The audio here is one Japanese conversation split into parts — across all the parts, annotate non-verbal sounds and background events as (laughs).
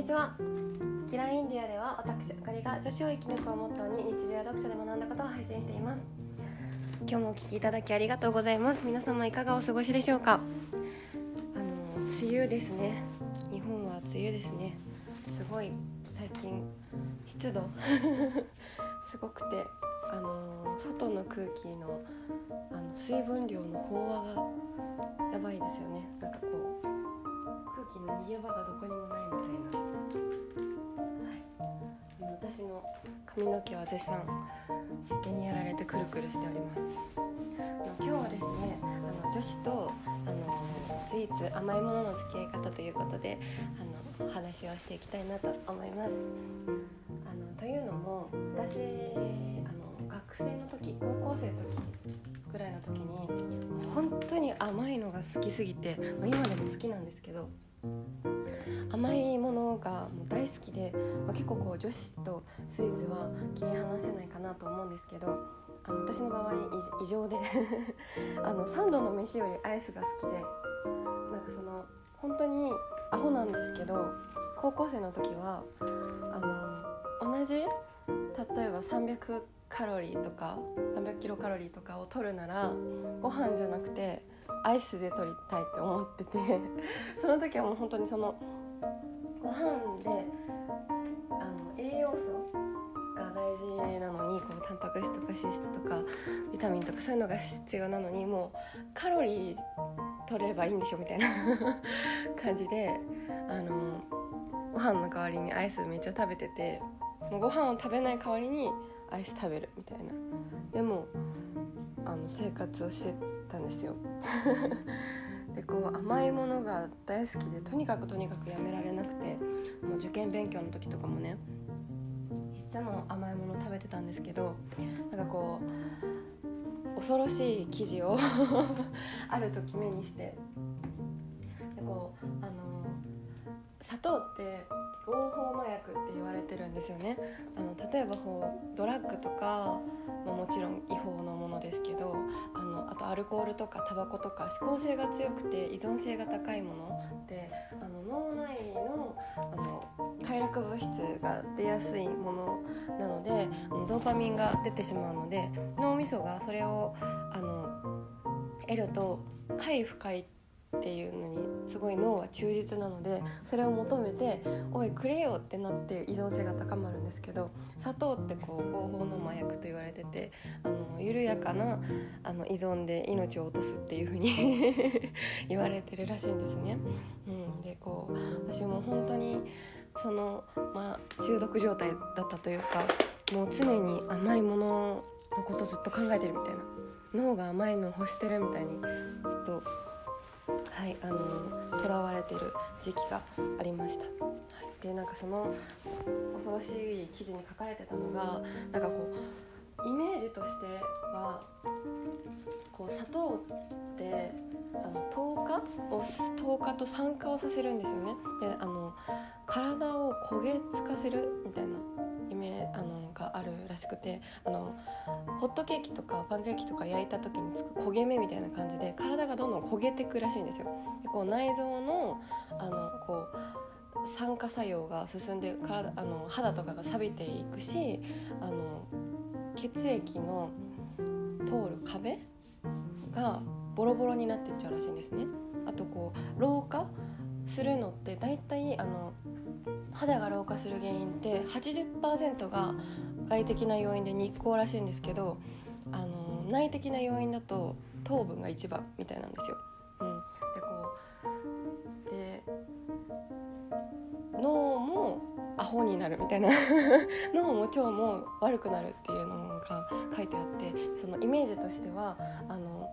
にちは。キラインディアでは私あかりが女子を生き抜くをモットーに日常や読書で学んだことを配信しています。今日もお聞きいただきありがとうございます。皆様いかがお過ごしでしょうか？あの梅雨ですね。日本は梅雨ですね。すごい最近湿度 (laughs) すごくてあの外の空気のあの水分量の飽和がやばいですよね。なんかこう空気の逃げ場がどこにもないみたいな、はい、私の髪の毛は絶賛湿気にやられてくるくるしております今日はですねあの女子とあのスイーツ甘いものの付き合い方ということであのお話をしていきたいなと思います。あのというのも私甘いのが好きすぎて、今でも好きなんですけど甘いものがもう大好きで、まあ、結構こう女子とスイーツは切り離せないかなと思うんですけどあの私の場合異常で (laughs) あの3度の飯よりアイスが好きでなんかその本当にアホなんですけど高校生の時はあの同じ例えば300カロリーとか300キロカロリーとかを取るならご飯じゃなくてアイスで取りたいって思ってて (laughs) その時はもう本当にそのご飯であの栄養素が大事なのにこうタンパク質とか脂質とかビタミンとかそういうのが必要なのにもうカロリー取ればいいんでしょみたいな (laughs) 感じであのご飯の代わりにアイスめっちゃ食べててもうご飯を食べない代わりにアイス食べるみたいな。でもあの生活をしてたんですよ。(laughs) でこう甘いものが大好きでとにかくとにかくやめられなくてもう受験勉強の時とかもねいつも甘いもの食べてたんですけどなんかこう恐ろしい記事を (laughs) ある時目にしてでこうあの砂糖って合法麻薬って言われてるんですよね。あの例えばこうドラッグとか、まあ、もちろん違法のものですけどあとアルコールとかタバコとか指向性が強くて依存性が高いもの。であの脳内のあの快楽物質が出やすいものなのでドーパミンが出てしまうので脳みそがそれをあの得ると快不快っていうのにすごい脳は忠実なのでそれを求めて「おいくれよ」ってなって依存性が高まるんですけど砂糖ってこう合法の麻薬と言われててあの緩やかなあの依存で命を落とすっていう風に (laughs) 言われてるらしいんですね。うん、でこう私も本当にその、まあ、中毒状態だったというかもう常に甘いもののことずっと考えてるみたいな脳が甘いのを欲してるみたいにずっとはいあの囚われてる時期がありました。はい、でなんかその恐ろしい記事に書かれてたのがなんかこうイメージとしてはこう砂糖ってあの糖化を糖化と酸化をさせるんですよね。であの体を焦げつかせるみたいなイメあのがあるらしくてあのホットケーキとかパンケーキとか焼いた時につく焦げ目みたいな感じで体がどんどん焦げてくらしいんですよ。でこう内臓のあのこう酸化作用が進んで体あの肌とかが錆びていくしあの血液の通る壁がボロボロになっていっちゃうらしいんですね。あとこう老化するのって大体あの肌が老化する原因って80%が外的な要因で日光らしいんですけどあの内的な要因だと糖分が一番みたいなんですよ。うん、でこうで脳もアホになるみたいな。(laughs) 脳も腸も悪くなるっていうのが書いてあってそのイメージとしてはあの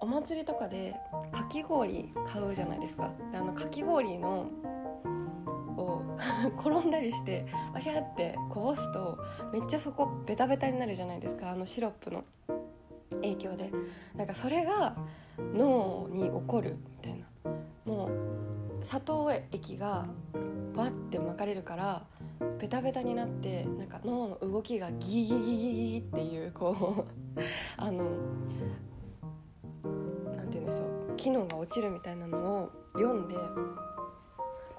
お祭りとかでかき氷買うじゃないですか。であのかき氷のを (laughs) 転んだりしてわしゃってこぼすとめっちゃそこベタベタになるじゃないですかあのシロップの影響で。なんかそれが脳に起こるみたいな。もう砂糖液がバッて巻かれるからベタベタになってなんか脳の動きがギギギギギギっていうこう (laughs) あのなんて言うんでしょう機能が落ちるみたいなのを読んで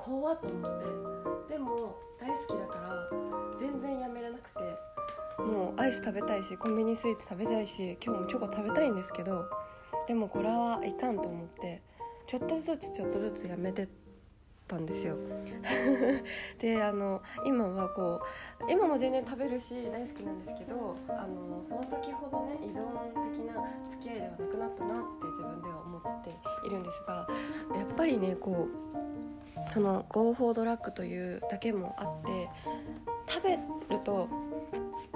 怖っと思って。でも大好きだから全然やめれなくて。もうアイス食べたいしコンビニスイーツ食べたいし今日もチョコ食べたいんですけどでもこれはいかんと思ってちょっとずつちょっとずつやめてたんですよ。(laughs) であの今はこう今も全然食べるし大好きなんですけどあのその時ほどね依存的な付き合いではなくなったなって自分では思っているんですがやっぱりねこうそのゴーフォードラックというだけもあって食べると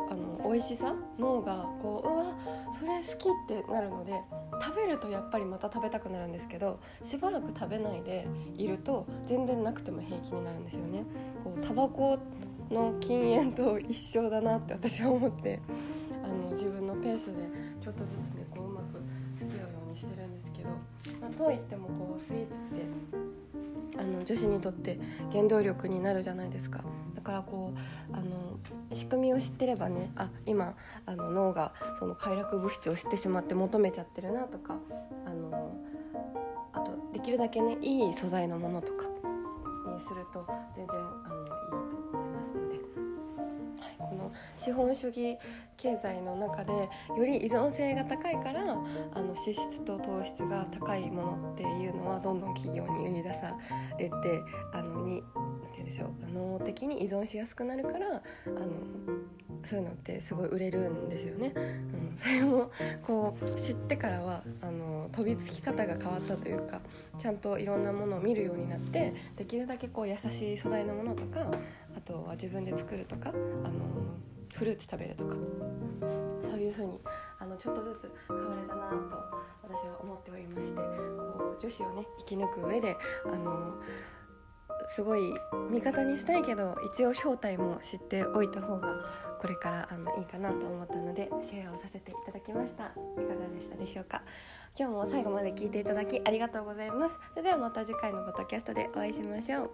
あの美味しさ脳がこううわそれ好きってなるので食べるとやっぱりまた食べたくなるんですけどしばらく食べないでいると全然なくても平気になるんですよね。こうタバコの禁煙と一緒だなって私は思ってあの自分のペースでちょっとずつねこうまあ、とはいってもこうスイーツってあの女子にとって原動力になるじゃないですか。だからこうあの仕組みを知ってればねあ今あの脳がその快楽物質を知ってしまって求めちゃってるなとかあのあとできるだけねいい素材のものとかにすると全然あのいいと思いますので、はい、この資本主義経済の中でより依存性が高いからあの脂質と糖質が高いものっていうのはどんどん企業に売り出されてあのにて言うんでしょう脳的に依存しやすくなるからあのそういうのってすごい売れるんですよね。うん、それもこう知ってからはあの飛びつき方が変わったというかちゃんといろんなものを見るようになってできるだけこう優しい素材のものとかあとは自分で作るとかあのフルーツ食べるとか。そういう風にあのちょっとずつ変われたなと私は思っておりましてこう女子をね生き抜く上であのすごい味方にしたいけど一応正体も知っておいた方がこれからあのいいかなと思ったのでシェアをさせていただきました。いかがでしたでしょうか？今日も最後まで聞いていただきありがとうございます。それではまた次回のポッドキャストでお会いしましょう。